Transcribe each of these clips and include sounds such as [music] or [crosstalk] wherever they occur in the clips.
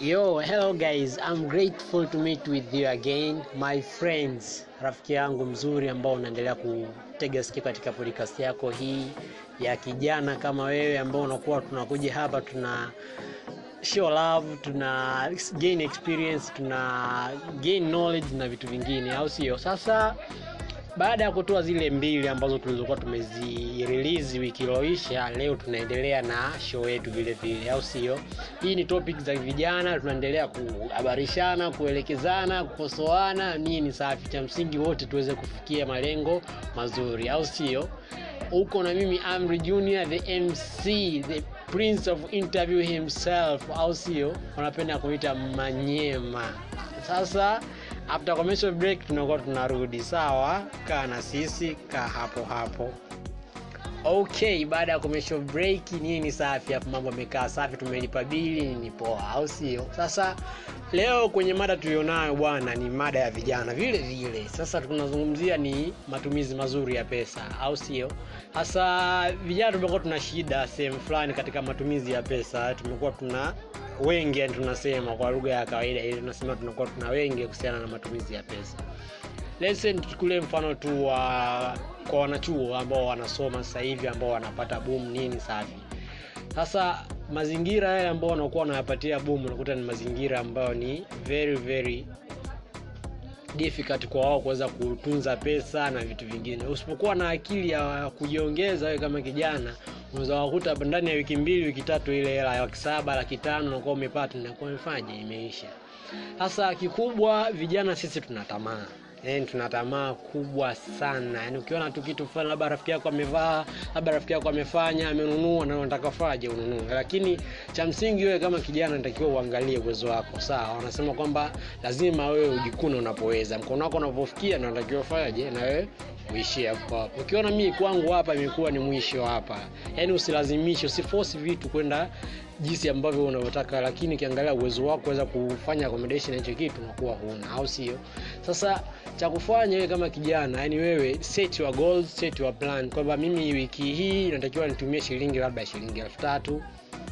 Yo, hello guys. I'm grateful to meet with you again, my friends. Rafiki yangu mzuri ambao unaendelea kutega sikio katika podcast yako hii ya kijana kama wewe ambao unakuwa tunakuja hapa tuna show love, tuna gain experience, tuna gain knowledge na vitu vingine, au sio? Sasa baada ya kutoa zile mbili ambazo tulizokuwa tumezirelease wiki iliyoisha, leo tunaendelea na show yetu vile vile, au sio? Hii ni topic za vijana, tunaendelea kuhabarishana, kuelekezana, kukosoana, nini safi. Cha msingi wote tuweze kufikia malengo mazuri, au sio? Uko na mimi Amri Junior, the MC, the prince of interview himself, au sio? Wanapenda kuita Manyema. Sasa after commercial break tunakuwa tunarudi sawa kaa na sisi kaa hapo hapo okay baada ya commercial break nini safi? Hapo mambo amekaa safi tumelipa bili ni poa au sio? Sasa leo kwenye mada tulionayo bwana ni mada ya vijana. Vile vile sasa tunazungumzia ni matumizi mazuri ya pesa au sio? Sasa vijana tumekuwa tuna shida sehemu fulani katika matumizi ya pesa. Tumekuwa tuna wengi yani tunasema kwa lugha ya kawaida ili tunasema tunakuwa tuna wengi kuhusiana na matumizi ya pesa lesson tuchukulie mfano tu wa kwa wanachuo ambao wanasoma sasa hivi ambao wanapata boom nini safi sasa mazingira yale ambao wanakuwa wanayapatia boom unakuta ni mazingira ambayo ni very very difficult kwa wao kuweza kutunza pesa na vitu vingine. Usipokuwa na akili ya kujiongeza wewe kama kijana unaweza ndani ya wiki mbili wiki tatu ile hela ya saba laki tano unakuwa umepata nakuwa umefanya imeisha. Sasa kikubwa vijana sisi tuna yani tuna tamaa kubwa sana. Yani ukiona tu kitu fulani labda rafiki yako amevaa labda rafiki yako amefanya amenunua na unataka faje ununue. Lakini cha msingi wewe kama kijana unatakiwa uangalie uwezo wako. Sawa wanasema kwamba lazima wewe ujikune unapoweza. Mkono wako unapofikia na unatakiwa faje na wewe uishie hapo hapo ukiona mimi kwangu hapa imekuwa ni mwisho hapa. Yaani usilazimishe usiforce vitu kwenda jinsi ambavyo unavyotaka lakini ukiangalia uwezo wako kuweza kufanya accommodation hicho kitu unakuwa huna au sio? Sasa cha kufanya wewe kama kijana yani wewe set your goals set your plan. Kwamba mimi wiki hii natakiwa nitumie shilingi labda shilingi elfu tatu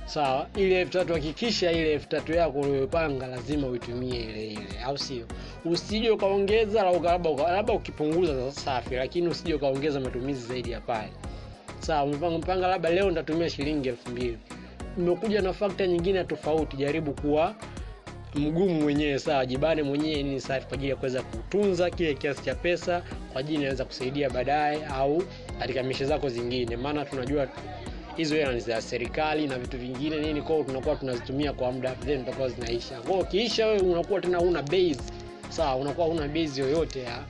sawa ile elfu tatu hakikisha ile elfu tatu yako uliyopanga lazima uitumie ile ile au sio? Usije ukaongeza labda ukipunguza safi lakini usije ukaongeza matumizi zaidi ya pale. Sawa umepanga labda leo nitatumia shilingi elfu mbili. Umekuja na fakta nyingine tofauti jaribu kuwa mgumu mwenyewe sawa jibane mwenyewe ni safi kwa ajili ya kuweza kutunza kile kiasi cha pesa kwa ajili inaweza kusaidia baadaye au katika mishe zako zingine. Maana tunajua hizo hela ni za serikali na vitu vingine nini kwao tunakuwa tunazitumia kwa muda then tutakuwa zinaisha. Kwao ukiisha wewe unakuwa tena una base. Sawa unakuwa una base yoyote ya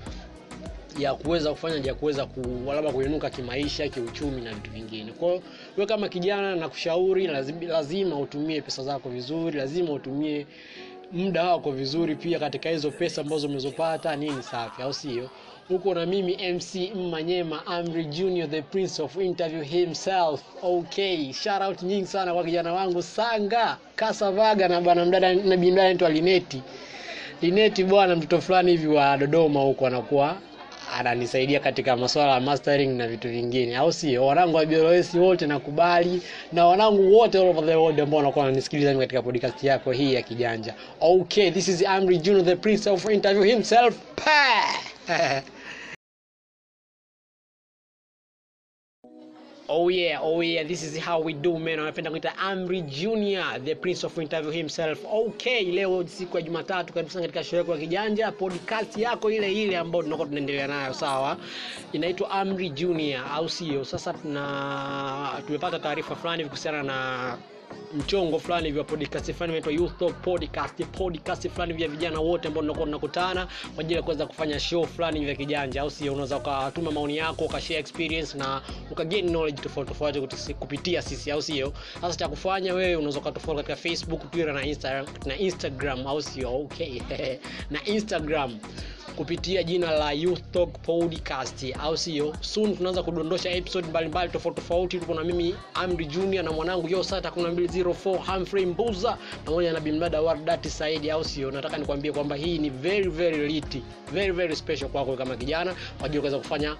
ya kuweza kufanya ya kuweza ku, labda kuinuka kimaisha kiuchumi na vitu vingine. Kwao we kama kijana na kushauri lazima, lazima utumie pesa zako vizuri lazima utumie muda wako vizuri pia katika hizo pesa ambazo umezopata nini safi au sio? Huko na mimi mc mmanyema amri junior the prince of interview himself. Okay shout out nyingi sana kwa kijana wangu sanga kasavaga na bwana mdada na bimdada anaitwa lineti. Lineti bwana mtoto fulani hivi wa dodoma huko anakuwa ananisaidia katika masuala ya mastering na vitu vingine. Au sio wanangu wa BLS wote nakubali na wanangu wote all over the world ambao wanakuwa wananisikiliza katika podcast yako hii ya kijanja okay this is Amri Juno the prince of interview himself. [laughs] Pa Oh yeah, oh yeah, this is how we do man. anapenda kuita Amri Junior, the prince of interview himself. Okay, leo siku ya Jumatatu, karibu sana katika show ya kijanja, podcast yako ile ile ambayo tunakuwa tunaendelea nayo, sawa? Inaitwa Amri Junior, au sio? Sasa tuna tumepata taarifa fulani kuhusiana na mchongo fulani vya podcast fulani inaitwa Youth Talk Podcast, podcast fulani vya vijana wote ambao tunakuwa tunakutana kwa ajili ya kuweza kufanya show fulani vya kijanja, au sio? Unaweza ukatuma maoni yako, ukashare experience na ukagain knowledge tofauti tofauti kupitia sisi, au sio? Sasa cha kufanya wewe unaweza ukatufollow katika Facebook, Twitter na Instagram, na Instagram, au sio? Okay [laughs] na Instagram kupitia jina la Youth Talk Podcast, au sio? Soon tunaanza kudondosha episode mbalimbali tofauti tofauti. Tuko na mimi Amri Junior na mwanangu Yosata 1204 Humphrey Mbuza pamoja na bimdada Wardati Saidi, au sio? Nataka nikwambie kwamba hii ni very very lit, very very special kwako kama kijana kwa ajili kuweza kufanya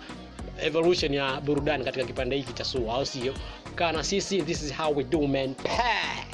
evolution ya burudani katika kipande hiki cha SUA, au sio? Kaa sisi, this is how we do man. Pah!